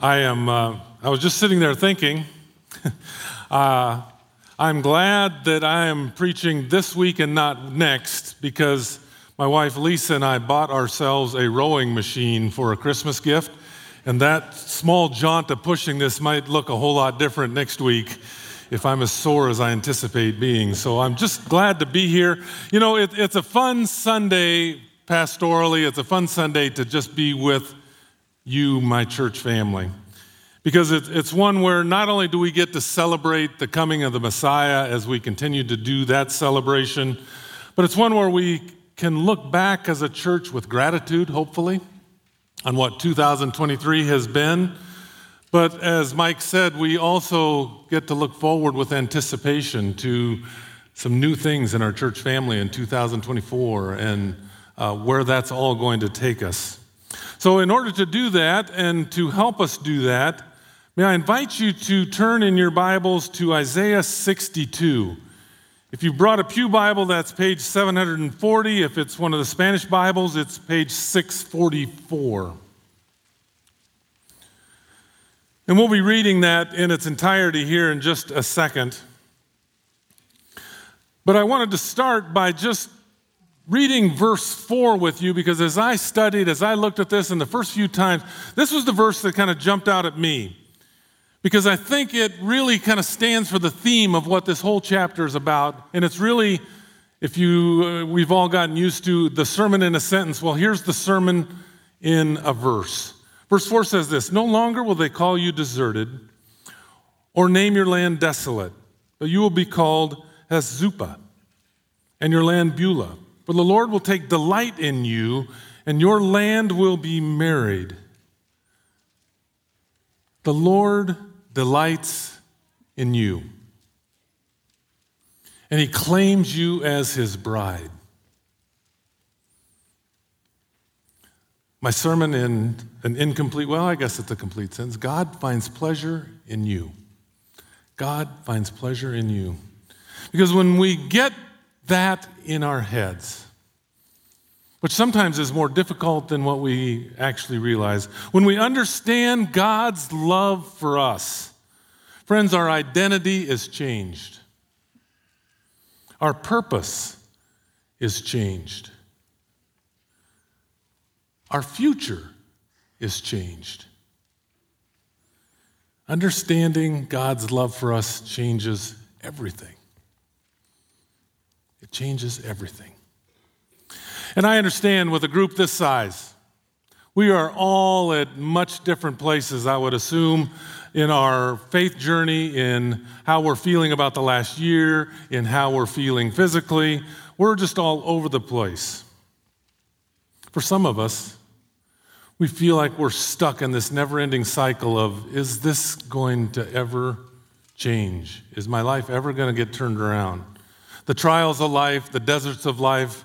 I am. Uh, I was just sitting there thinking. uh, I'm glad that I am preaching this week and not next because my wife Lisa and I bought ourselves a rowing machine for a Christmas gift, and that small jaunt of pushing this might look a whole lot different next week if I'm as sore as I anticipate being. So I'm just glad to be here. You know, it, it's a fun Sunday pastorally. It's a fun Sunday to just be with you, my church family. Because it's one where not only do we get to celebrate the coming of the Messiah as we continue to do that celebration, but it's one where we can look back as a church with gratitude, hopefully, on what 2023 has been. But as Mike said, we also get to look forward with anticipation to some new things in our church family in 2024 and uh, where that's all going to take us. So, in order to do that and to help us do that, may I invite you to turn in your Bibles to Isaiah 62. If you brought a Pew Bible, that's page 740. If it's one of the Spanish Bibles, it's page 644. And we'll be reading that in its entirety here in just a second. But I wanted to start by just reading verse 4 with you because as I studied, as I looked at this in the first few times, this was the verse that kind of jumped out at me because I think it really kind of stands for the theme of what this whole chapter is about. And it's really, if you, uh, we've all gotten used to the sermon in a sentence. Well, here's the sermon in a verse. Verse 4 says this No longer will they call you deserted or name your land desolate, but you will be called Hephzibah and your land Beulah for the Lord will take delight in you, and your land will be married. The Lord delights in you, and He claims you as His bride. My sermon in an incomplete, well, I guess it's a complete sentence God finds pleasure in you. God finds pleasure in you. Because when we get that in our heads, which sometimes is more difficult than what we actually realize. When we understand God's love for us, friends, our identity is changed. Our purpose is changed. Our future is changed. Understanding God's love for us changes everything. It changes everything. And I understand with a group this size, we are all at much different places, I would assume, in our faith journey, in how we're feeling about the last year, in how we're feeling physically. We're just all over the place. For some of us, we feel like we're stuck in this never ending cycle of is this going to ever change? Is my life ever going to get turned around? The trials of life, the deserts of life,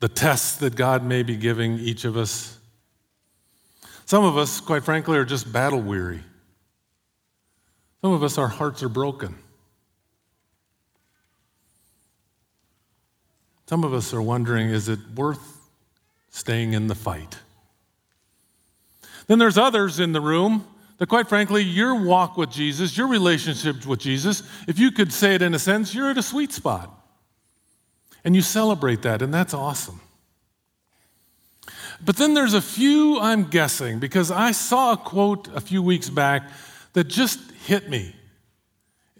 the tests that God may be giving each of us. Some of us, quite frankly, are just battle weary. Some of us, our hearts are broken. Some of us are wondering is it worth staying in the fight? Then there's others in the room that, quite frankly, your walk with Jesus, your relationship with Jesus, if you could say it in a sense, you're at a sweet spot. And you celebrate that, and that's awesome. But then there's a few, I'm guessing, because I saw a quote a few weeks back that just hit me.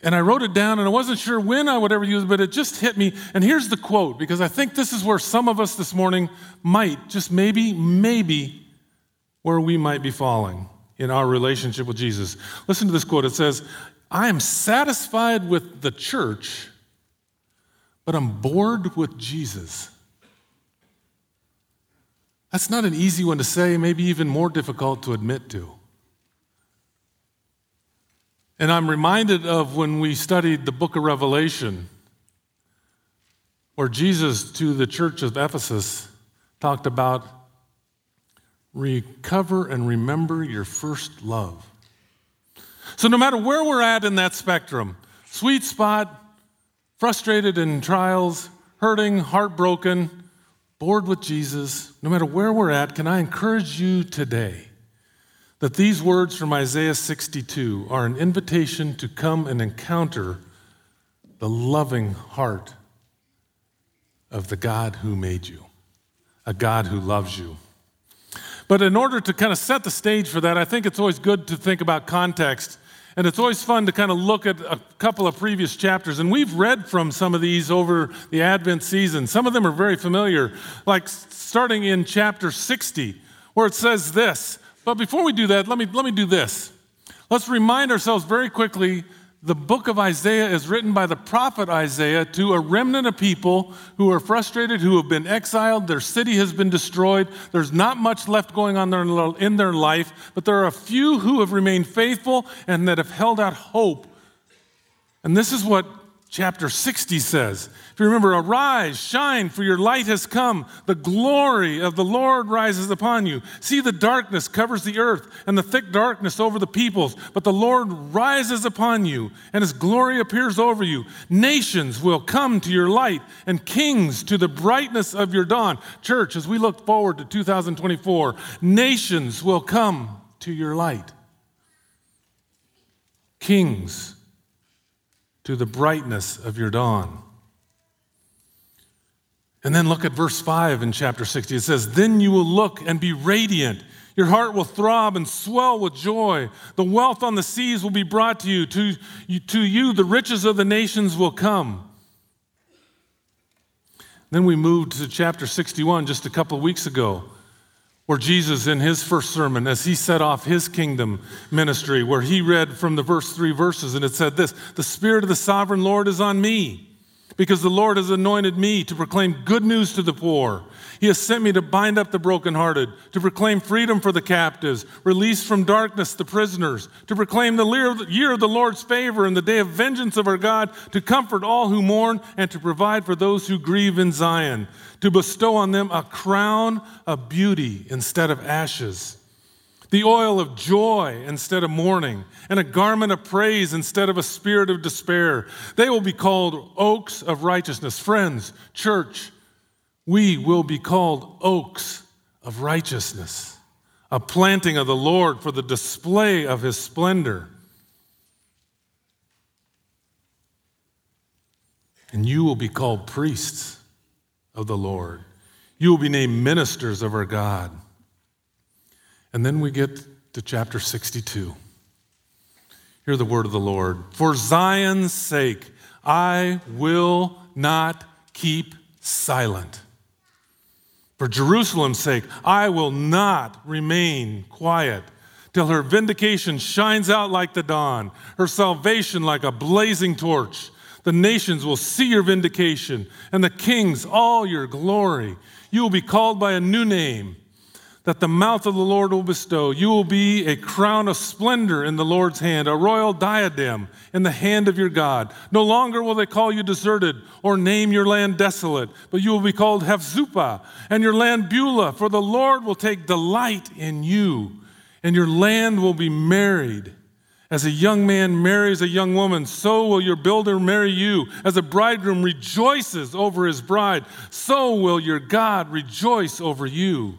And I wrote it down, and I wasn't sure when I would ever use it, but it just hit me. And here's the quote, because I think this is where some of us this morning might, just maybe, maybe, where we might be falling in our relationship with Jesus. Listen to this quote. It says, I am satisfied with the church, but I'm bored with Jesus. That's not an easy one to say, maybe even more difficult to admit to. And I'm reminded of when we studied the book of Revelation, where Jesus to the church of Ephesus talked about recover and remember your first love. So, no matter where we're at in that spectrum, sweet spot, frustrated in trials, hurting, heartbroken, bored with Jesus, no matter where we're at, can I encourage you today that these words from Isaiah 62 are an invitation to come and encounter the loving heart of the God who made you, a God who loves you. But in order to kind of set the stage for that, I think it's always good to think about context. And it's always fun to kind of look at a couple of previous chapters. And we've read from some of these over the Advent season. Some of them are very familiar, like starting in chapter 60, where it says this. But before we do that, let me, let me do this. Let's remind ourselves very quickly the book of Isaiah is written by the prophet Isaiah to a remnant of people who are frustrated, who have been exiled. Their city has been destroyed. There's not much left going on in their life, but there are a few who have remained faithful and that have held out hope. And this is what chapter 60 says. If you remember, arise, shine, for your light has come. The glory of the Lord rises upon you. See, the darkness covers the earth and the thick darkness over the peoples, but the Lord rises upon you, and his glory appears over you. Nations will come to your light, and kings to the brightness of your dawn. Church, as we look forward to 2024, nations will come to your light. Kings to the brightness of your dawn. And then look at verse 5 in chapter 60. It says, Then you will look and be radiant. Your heart will throb and swell with joy. The wealth on the seas will be brought to you. To, to you, the riches of the nations will come. Then we moved to chapter 61 just a couple of weeks ago where Jesus, in his first sermon, as he set off his kingdom ministry, where he read from the verse three verses, and it said this The Spirit of the sovereign Lord is on me, because the Lord has anointed me to proclaim good news to the poor. He has sent me to bind up the brokenhearted, to proclaim freedom for the captives, release from darkness the prisoners, to proclaim the year of the Lord's favor and the day of vengeance of our God, to comfort all who mourn, and to provide for those who grieve in Zion, to bestow on them a crown of beauty instead of ashes the oil of joy instead of mourning, and a garment of praise instead of a spirit of despair. They will be called oaks of righteousness. Friends, church, we will be called oaks of righteousness, a planting of the Lord for the display of his splendor. And you will be called priests of the Lord. You will be named ministers of our God. And then we get to chapter 62. Hear the word of the Lord. For Zion's sake, I will not keep silent. For Jerusalem's sake, I will not remain quiet till her vindication shines out like the dawn, her salvation like a blazing torch. The nations will see your vindication, and the kings all your glory. You will be called by a new name that the mouth of the Lord will bestow. You will be a crown of splendor in the Lord's hand, a royal diadem in the hand of your God. No longer will they call you deserted or name your land desolate, but you will be called Hephzibah and your land Beulah, for the Lord will take delight in you, and your land will be married. As a young man marries a young woman, so will your builder marry you. As a bridegroom rejoices over his bride, so will your God rejoice over you.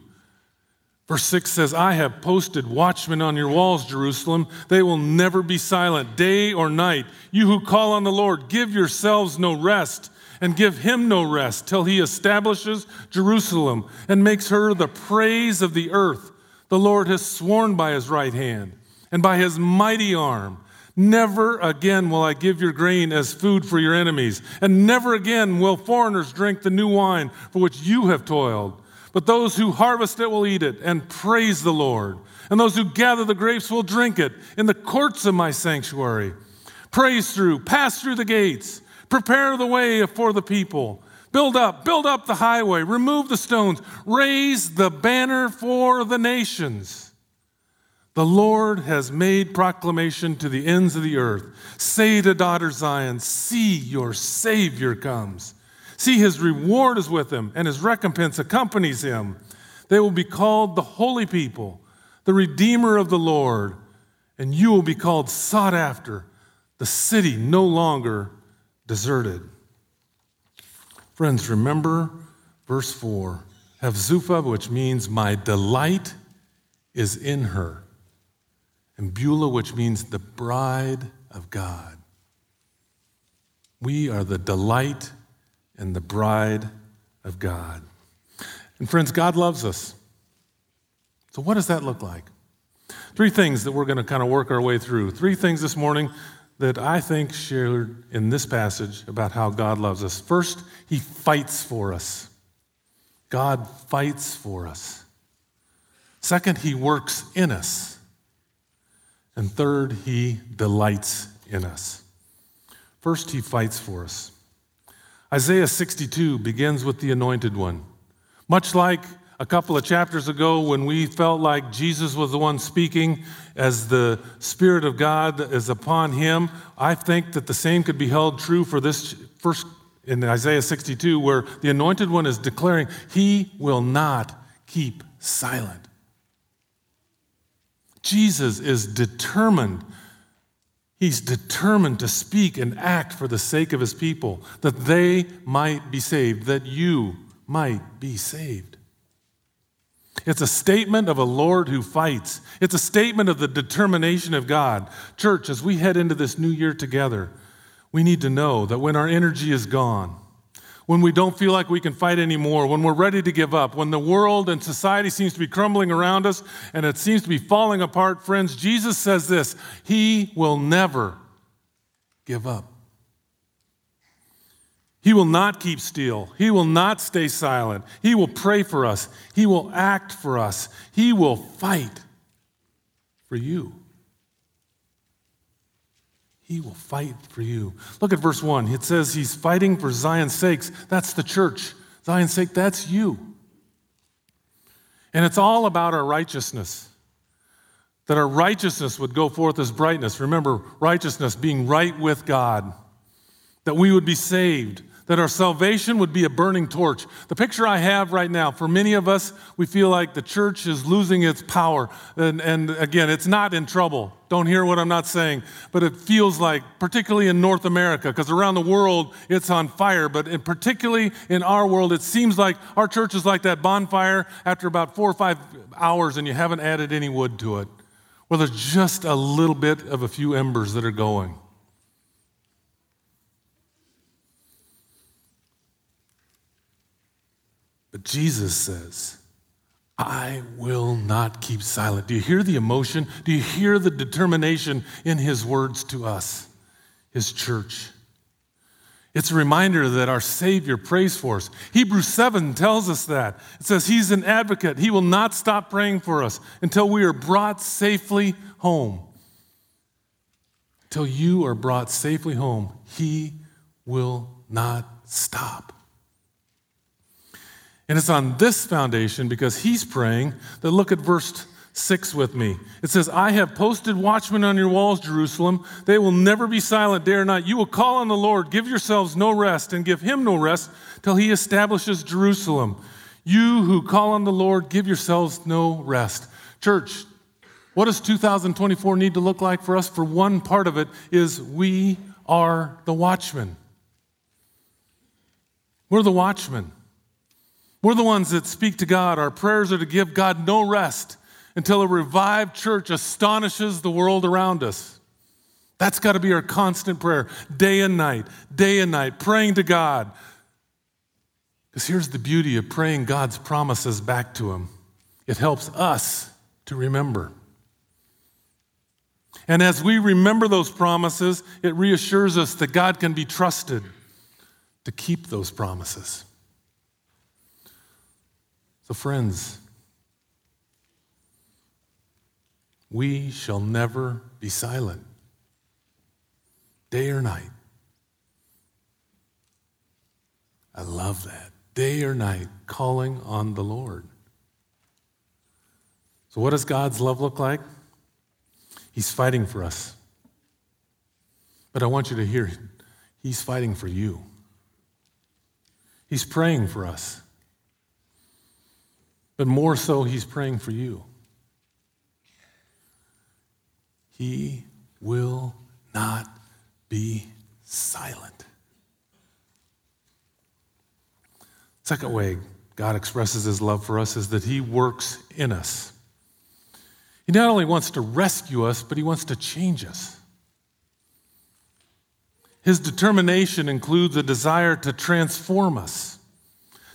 Verse 6 says, I have posted watchmen on your walls, Jerusalem. They will never be silent, day or night. You who call on the Lord, give yourselves no rest, and give him no rest, till he establishes Jerusalem and makes her the praise of the earth. The Lord has sworn by his right hand and by his mighty arm. Never again will I give your grain as food for your enemies, and never again will foreigners drink the new wine for which you have toiled. But those who harvest it will eat it and praise the Lord. And those who gather the grapes will drink it in the courts of my sanctuary. Praise through, pass through the gates, prepare the way for the people. Build up, build up the highway, remove the stones, raise the banner for the nations. The Lord has made proclamation to the ends of the earth. Say to daughter Zion, See, your Savior comes. See, his reward is with him, and his recompense accompanies him. They will be called the holy people, the redeemer of the Lord, and you will be called sought after, the city no longer deserted. Friends, remember verse 4 Hephzibah, which means my delight is in her. and Beulah, which means the bride of God. We are the delight and the bride of God. And friends, God loves us. So, what does that look like? Three things that we're going to kind of work our way through. Three things this morning that I think shared in this passage about how God loves us. First, He fights for us. God fights for us. Second, He works in us. And third, He delights in us. First, He fights for us. Isaiah 62 begins with the anointed one. Much like a couple of chapters ago when we felt like Jesus was the one speaking as the Spirit of God is upon him, I think that the same could be held true for this first in Isaiah 62, where the anointed one is declaring, He will not keep silent. Jesus is determined. He's determined to speak and act for the sake of his people, that they might be saved, that you might be saved. It's a statement of a Lord who fights. It's a statement of the determination of God. Church, as we head into this new year together, we need to know that when our energy is gone, when we don't feel like we can fight anymore, when we're ready to give up, when the world and society seems to be crumbling around us and it seems to be falling apart, friends, Jesus says this He will never give up. He will not keep still. He will not stay silent. He will pray for us. He will act for us. He will fight for you. He will fight for you. Look at verse 1. It says he's fighting for Zion's sakes. That's the church. Zion's sake, that's you. And it's all about our righteousness. That our righteousness would go forth as brightness. Remember, righteousness being right with God. That we would be saved that our salvation would be a burning torch. The picture I have right now, for many of us, we feel like the church is losing its power. And, and again, it's not in trouble. Don't hear what I'm not saying. But it feels like, particularly in North America, because around the world it's on fire, but in, particularly in our world, it seems like our church is like that bonfire after about four or five hours and you haven't added any wood to it. Well, there's just a little bit of a few embers that are going. But Jesus says, I will not keep silent. Do you hear the emotion? Do you hear the determination in his words to us, his church? It's a reminder that our Savior prays for us. Hebrews 7 tells us that. It says, He's an advocate. He will not stop praying for us until we are brought safely home. Till you are brought safely home, He will not stop. And it's on this foundation, because he's praying, that look at verse 6 with me. It says, I have posted watchmen on your walls, Jerusalem. They will never be silent day or night. You will call on the Lord, give yourselves no rest, and give him no rest till he establishes Jerusalem. You who call on the Lord, give yourselves no rest. Church, what does 2024 need to look like for us? For one part of it is we are the watchmen. We're the watchmen. We're the ones that speak to God. Our prayers are to give God no rest until a revived church astonishes the world around us. That's got to be our constant prayer, day and night, day and night, praying to God. Because here's the beauty of praying God's promises back to Him it helps us to remember. And as we remember those promises, it reassures us that God can be trusted to keep those promises. So, friends, we shall never be silent, day or night. I love that. Day or night, calling on the Lord. So, what does God's love look like? He's fighting for us. But I want you to hear, He's fighting for you. He's praying for us. But more so, he's praying for you. He will not be silent. Second way God expresses his love for us is that he works in us. He not only wants to rescue us, but He wants to change us. His determination includes a desire to transform us,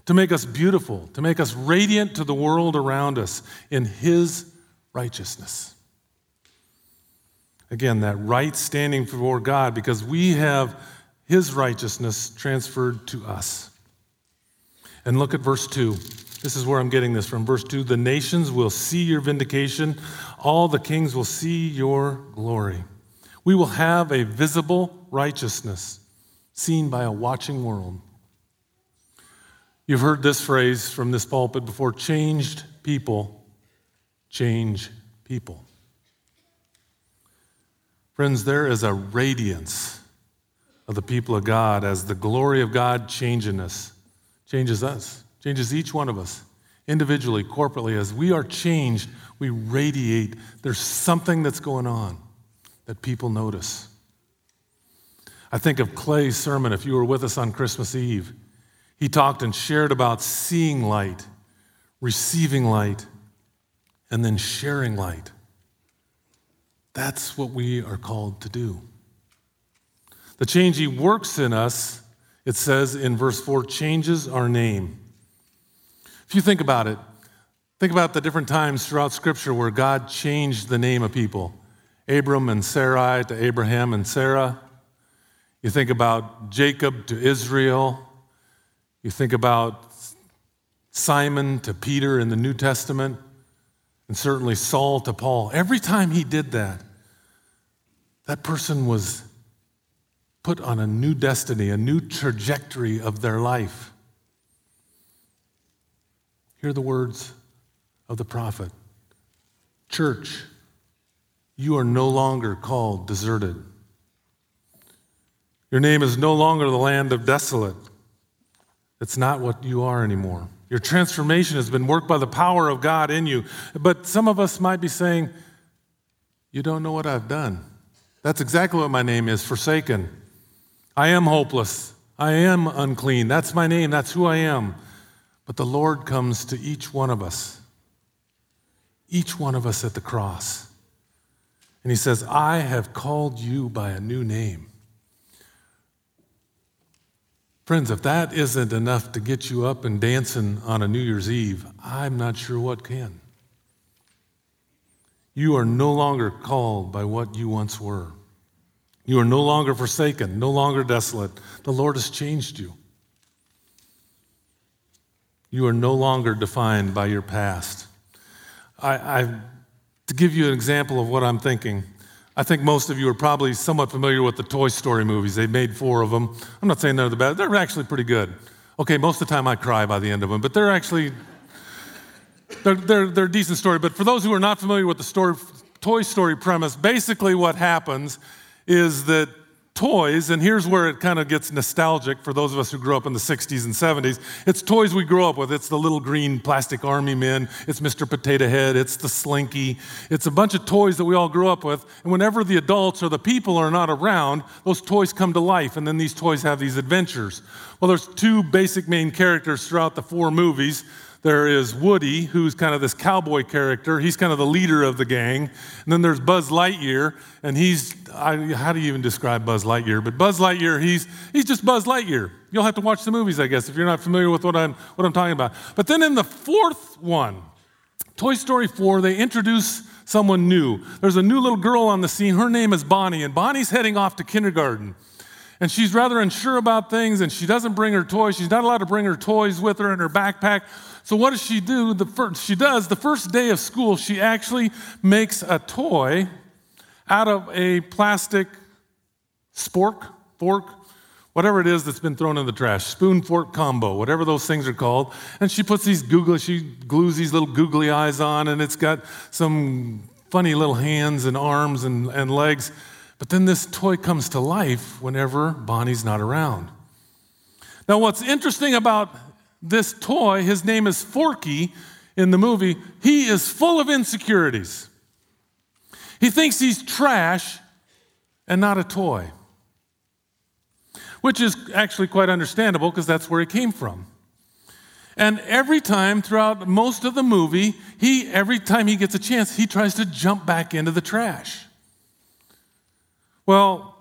to make us beautiful, to make us radiant to the world around us in His righteousness. Again, that right standing before God because we have His righteousness transferred to us. And look at verse 2. This is where I'm getting this from. Verse 2 The nations will see your vindication, all the kings will see your glory. We will have a visible righteousness seen by a watching world. You've heard this phrase from this pulpit before changed people change people. Friends, there is a radiance of the people of God as the glory of God changing us, changes us, changes each one of us individually, corporately. As we are changed, we radiate. There's something that's going on that people notice. I think of Clay's sermon, if you were with us on Christmas Eve. He talked and shared about seeing light, receiving light, and then sharing light. That's what we are called to do. The change He works in us, it says in verse 4, changes our name. If you think about it, think about the different times throughout Scripture where God changed the name of people. Abram and Sarai to Abraham and Sarah. You think about Jacob to Israel. You think about Simon to Peter in the New Testament, and certainly Saul to Paul. Every time he did that, that person was put on a new destiny, a new trajectory of their life. Hear the words of the prophet Church, you are no longer called deserted. Your name is no longer the land of desolate. It's not what you are anymore. Your transformation has been worked by the power of God in you. But some of us might be saying, You don't know what I've done. That's exactly what my name is forsaken. I am hopeless. I am unclean. That's my name. That's who I am. But the Lord comes to each one of us, each one of us at the cross. And he says, I have called you by a new name. Friends, if that isn't enough to get you up and dancing on a New Year's Eve, I'm not sure what can. You are no longer called by what you once were. You are no longer forsaken, no longer desolate. The Lord has changed you. You are no longer defined by your past. I, I to give you an example of what I'm thinking, I think most of you are probably somewhat familiar with the Toy Story movies. They made four of them. I'm not saying they're the best, they're actually pretty good. Okay, most of the time I cry by the end of them, but they're actually they're, they're, they're a decent story. But for those who are not familiar with the story, Toy Story premise, basically what happens is that toys, and here's where it kind of gets nostalgic for those of us who grew up in the 60s and 70s. It's toys we grew up with. It's the little green plastic army men, it's Mr. Potato Head, it's the Slinky. It's a bunch of toys that we all grew up with. And whenever the adults or the people are not around, those toys come to life, and then these toys have these adventures. Well, there's two basic main characters throughout the four movies. There is Woody, who's kind of this cowboy character. He's kind of the leader of the gang. And then there's Buzz Lightyear, and he's, I, how do you even describe Buzz Lightyear? But Buzz Lightyear, he's, he's just Buzz Lightyear. You'll have to watch the movies, I guess, if you're not familiar with what I'm, what I'm talking about. But then in the fourth one, Toy Story 4, they introduce someone new. There's a new little girl on the scene. Her name is Bonnie, and Bonnie's heading off to kindergarten. And she's rather unsure about things, and she doesn't bring her toys. She's not allowed to bring her toys with her in her backpack. So what does she do? The first, she does the first day of school, she actually makes a toy out of a plastic spork, fork, whatever it is that's been thrown in the trash, spoon fork combo, whatever those things are called. And she puts these googly, she glues these little googly eyes on, and it's got some funny little hands and arms and, and legs. But then this toy comes to life whenever Bonnie's not around. Now, what's interesting about this toy, his name is Forky in the movie, he is full of insecurities. He thinks he's trash and not a toy, which is actually quite understandable because that's where he came from. And every time throughout most of the movie, he every time he gets a chance, he tries to jump back into the trash. Well,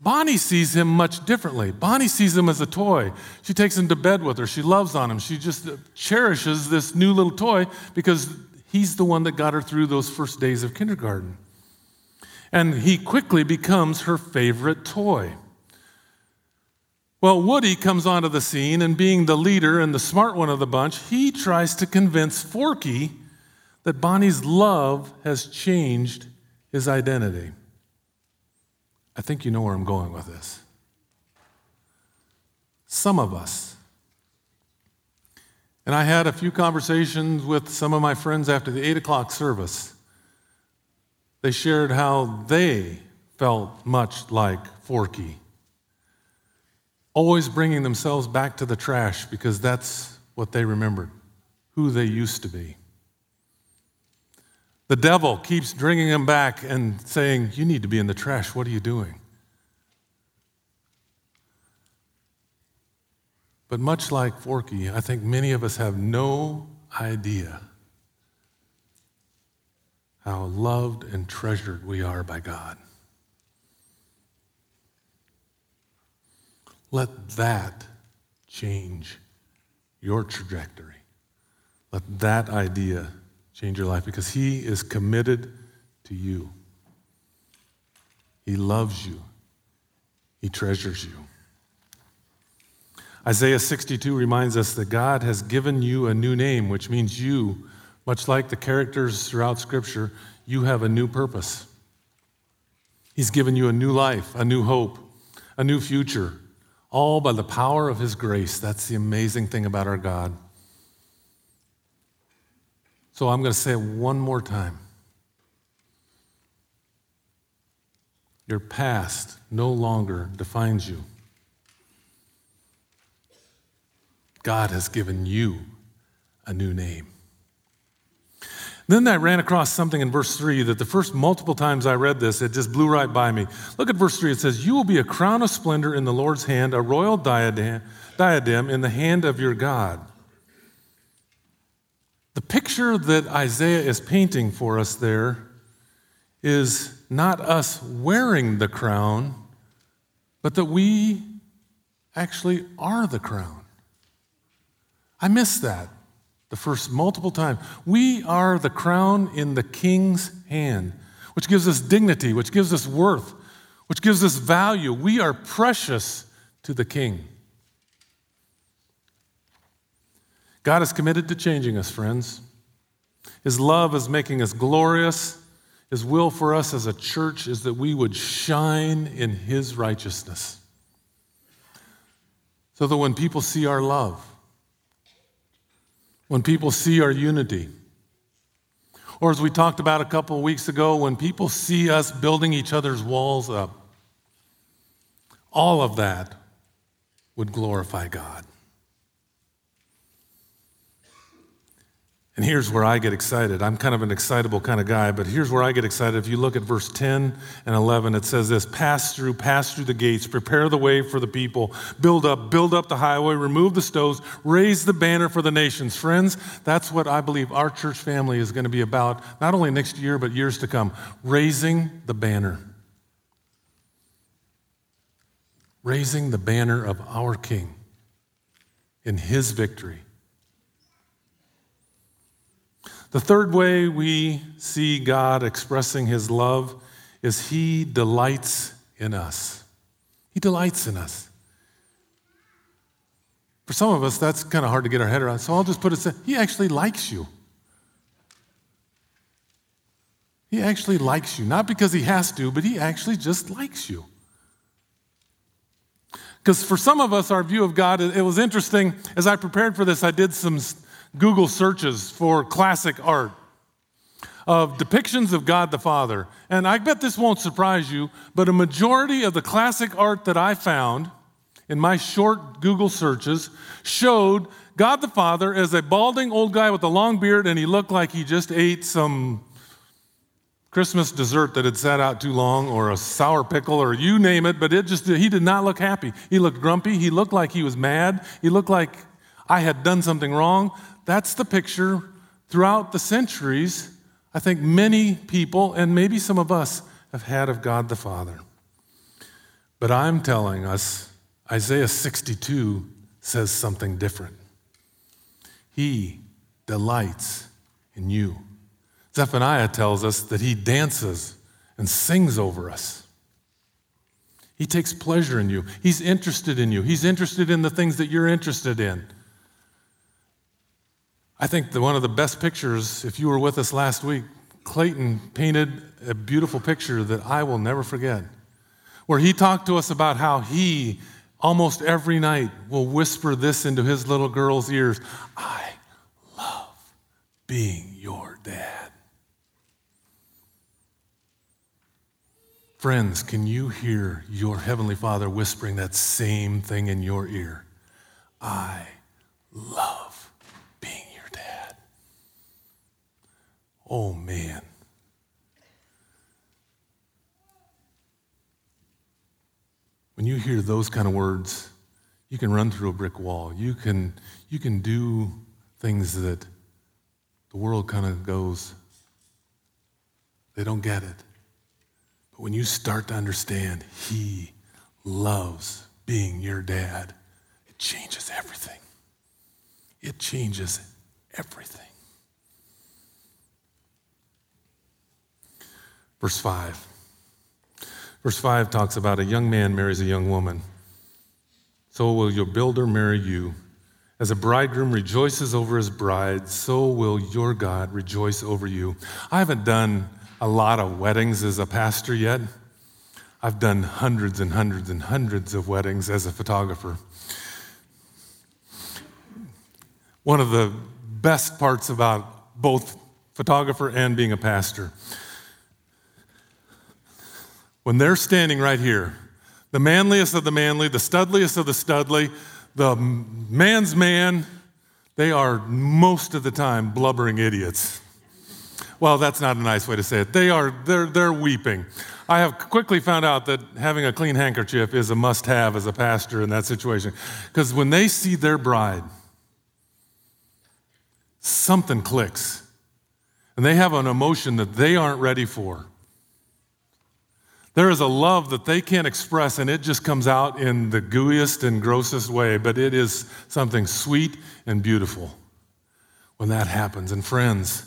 Bonnie sees him much differently. Bonnie sees him as a toy. She takes him to bed with her. She loves on him. She just cherishes this new little toy because he's the one that got her through those first days of kindergarten. And he quickly becomes her favorite toy. Well, Woody comes onto the scene, and being the leader and the smart one of the bunch, he tries to convince Forky that Bonnie's love has changed his identity. I think you know where I'm going with this. Some of us, and I had a few conversations with some of my friends after the 8 o'clock service. They shared how they felt much like Forky always bringing themselves back to the trash because that's what they remembered, who they used to be. The devil keeps bringing him back and saying, You need to be in the trash. What are you doing? But much like Forky, I think many of us have no idea how loved and treasured we are by God. Let that change your trajectory. Let that idea change your life because He is committed to you. He loves you, He treasures you. Isaiah 62 reminds us that God has given you a new name, which means you, much like the characters throughout Scripture, you have a new purpose. He's given you a new life, a new hope, a new future, all by the power of His grace. That's the amazing thing about our God. So I'm going to say it one more time. Your past no longer defines you. God has given you a new name. Then I ran across something in verse 3 that the first multiple times I read this, it just blew right by me. Look at verse 3. It says, You will be a crown of splendor in the Lord's hand, a royal diadem, diadem in the hand of your God. The picture that Isaiah is painting for us there is not us wearing the crown, but that we actually are the crown. I miss that the first multiple times. We are the crown in the king's hand, which gives us dignity, which gives us worth, which gives us value. We are precious to the king. God is committed to changing us, friends. His love is making us glorious. His will for us as a church is that we would shine in His righteousness. So that when people see our love, when people see our unity. Or, as we talked about a couple of weeks ago, when people see us building each other's walls up, all of that would glorify God. And here's where I get excited. I'm kind of an excitable kind of guy, but here's where I get excited. If you look at verse 10 and 11, it says this Pass through, pass through the gates, prepare the way for the people, build up, build up the highway, remove the stones, raise the banner for the nations. Friends, that's what I believe our church family is going to be about, not only next year, but years to come. Raising the banner. Raising the banner of our King in his victory the third way we see God expressing his love is he delights in us. He delights in us. For some of us, that's kind of hard to get our head around. So I'll just put it he actually likes you. He actually likes you. Not because he has to, but he actually just likes you. Because for some of us, our view of God, it was interesting. As I prepared for this, I did some Google searches for classic art of depictions of God the Father. And I bet this won't surprise you, but a majority of the classic art that I found in my short Google searches showed God the Father as a balding old guy with a long beard, and he looked like he just ate some Christmas dessert that had sat out too long, or a sour pickle, or you name it, but it just, he did not look happy. He looked grumpy. He looked like he was mad. He looked like I had done something wrong. That's the picture throughout the centuries. I think many people, and maybe some of us, have had of God the Father. But I'm telling us, Isaiah 62 says something different. He delights in you. Zephaniah tells us that he dances and sings over us. He takes pleasure in you. He's interested in you. He's interested in the things that you're interested in. I think that one of the best pictures, if you were with us last week, Clayton painted a beautiful picture that I will never forget, where he talked to us about how he almost every night will whisper this into his little girl's ears I love being your dad. Friends, can you hear your Heavenly Father whispering that same thing in your ear? I love being your dad. Oh, man. When you hear those kind of words, you can run through a brick wall. You can, you can do things that the world kind of goes, they don't get it But when you start to understand He loves being your dad, it changes everything. It changes everything. Verse 5. Verse 5 talks about a young man marries a young woman. So will your builder marry you. As a bridegroom rejoices over his bride, so will your God rejoice over you. I haven't done a lot of weddings as a pastor yet. I've done hundreds and hundreds and hundreds of weddings as a photographer. One of the best parts about both photographer and being a pastor. When they're standing right here, the manliest of the manly, the studliest of the studly, the man's man, they are most of the time blubbering idiots. Well, that's not a nice way to say it. They are, they're, they're weeping. I have quickly found out that having a clean handkerchief is a must have as a pastor in that situation. Because when they see their bride, something clicks. And they have an emotion that they aren't ready for. There is a love that they can't express, and it just comes out in the gooeyest and grossest way, but it is something sweet and beautiful when that happens. And friends,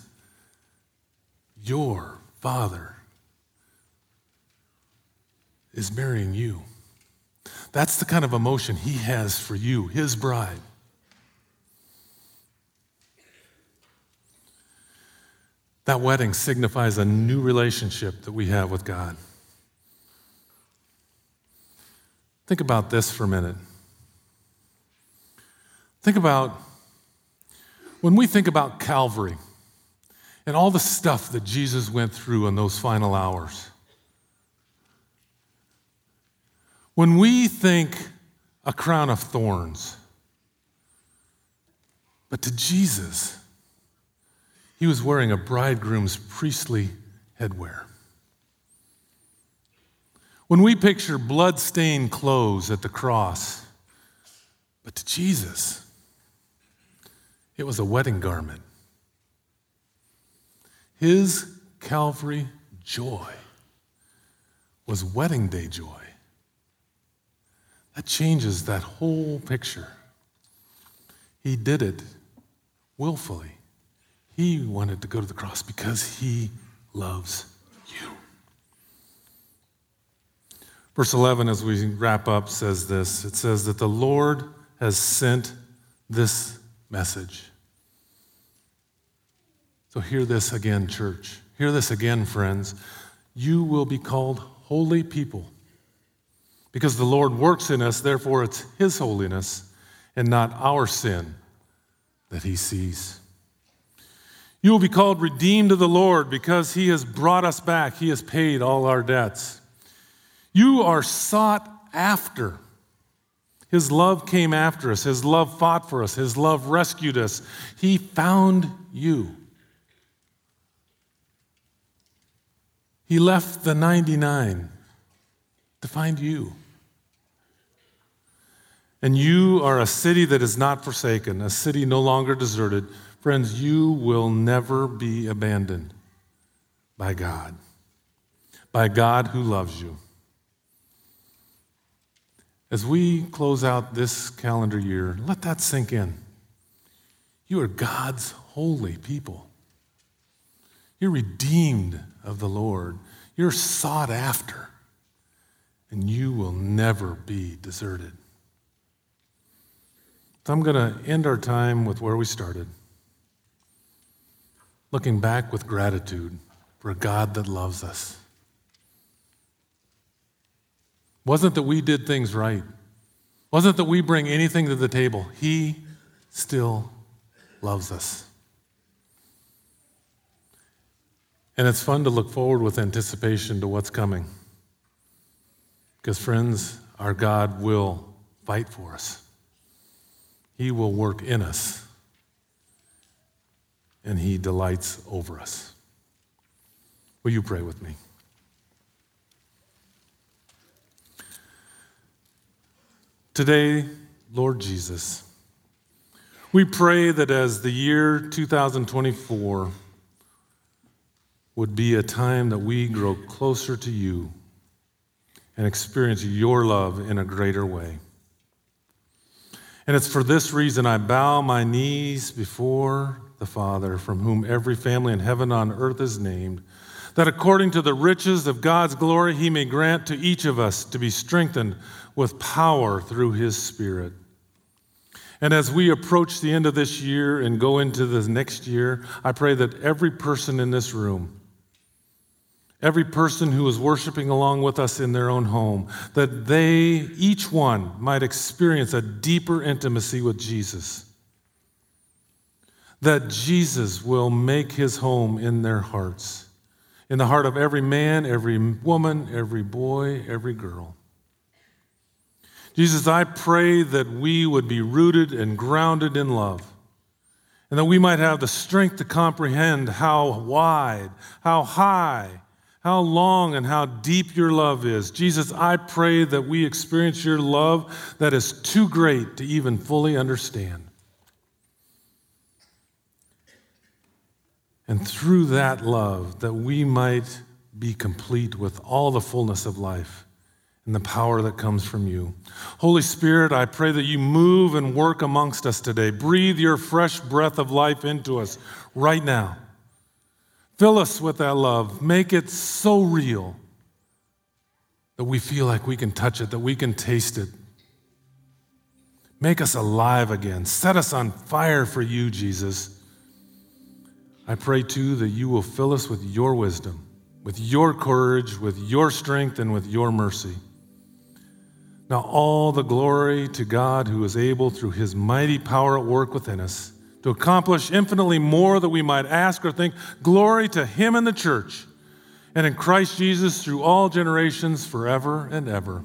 your father is marrying you. That's the kind of emotion he has for you, his bride. That wedding signifies a new relationship that we have with God. Think about this for a minute. Think about when we think about Calvary and all the stuff that Jesus went through in those final hours. When we think a crown of thorns, but to Jesus, he was wearing a bridegroom's priestly headwear. When we picture blood-stained clothes at the cross, but to Jesus, it was a wedding garment. His Calvary joy was wedding day joy. That changes that whole picture. He did it willfully. He wanted to go to the cross because he loves you. Verse 11, as we wrap up, says this it says that the Lord has sent this message. So hear this again, church. Hear this again, friends. You will be called holy people because the Lord works in us, therefore, it's His holiness and not our sin that He sees. You will be called redeemed of the Lord because He has brought us back, He has paid all our debts. You are sought after. His love came after us. His love fought for us. His love rescued us. He found you. He left the 99 to find you. And you are a city that is not forsaken, a city no longer deserted. Friends, you will never be abandoned by God, by God who loves you. As we close out this calendar year, let that sink in. You are God's holy people. You're redeemed of the Lord. You're sought after, and you will never be deserted. So I'm going to end our time with where we started, looking back with gratitude for a God that loves us. Wasn't that we did things right, wasn't that we bring anything to the table. He still loves us. And it's fun to look forward with anticipation to what's coming. Because, friends, our God will fight for us. He will work in us, and He delights over us. Will you pray with me? Today, Lord Jesus, we pray that as the year 2024 would be a time that we grow closer to you and experience your love in a greater way. And it's for this reason I bow my knees before the Father, from whom every family in heaven on earth is named, that according to the riches of God's glory, he may grant to each of us to be strengthened with power through his Spirit. And as we approach the end of this year and go into the next year, I pray that every person in this room every person who is worshiping along with us in their own home, that they, each one, might experience a deeper intimacy with Jesus. That Jesus will make his home in their hearts, in the heart of every man, every woman, every boy, every girl. Jesus, I pray that we would be rooted and grounded in love, and that we might have the strength to comprehend how wide, how high, how long and how deep your love is. Jesus, I pray that we experience your love that is too great to even fully understand. And through that love, that we might be complete with all the fullness of life and the power that comes from you. Holy Spirit, I pray that you move and work amongst us today. Breathe your fresh breath of life into us right now. Fill us with that love. Make it so real that we feel like we can touch it, that we can taste it. Make us alive again. Set us on fire for you, Jesus. I pray too that you will fill us with your wisdom, with your courage, with your strength, and with your mercy. Now, all the glory to God who is able through his mighty power at work within us to accomplish infinitely more than we might ask or think. Glory to Him and the church, and in Christ Jesus through all generations, forever and ever.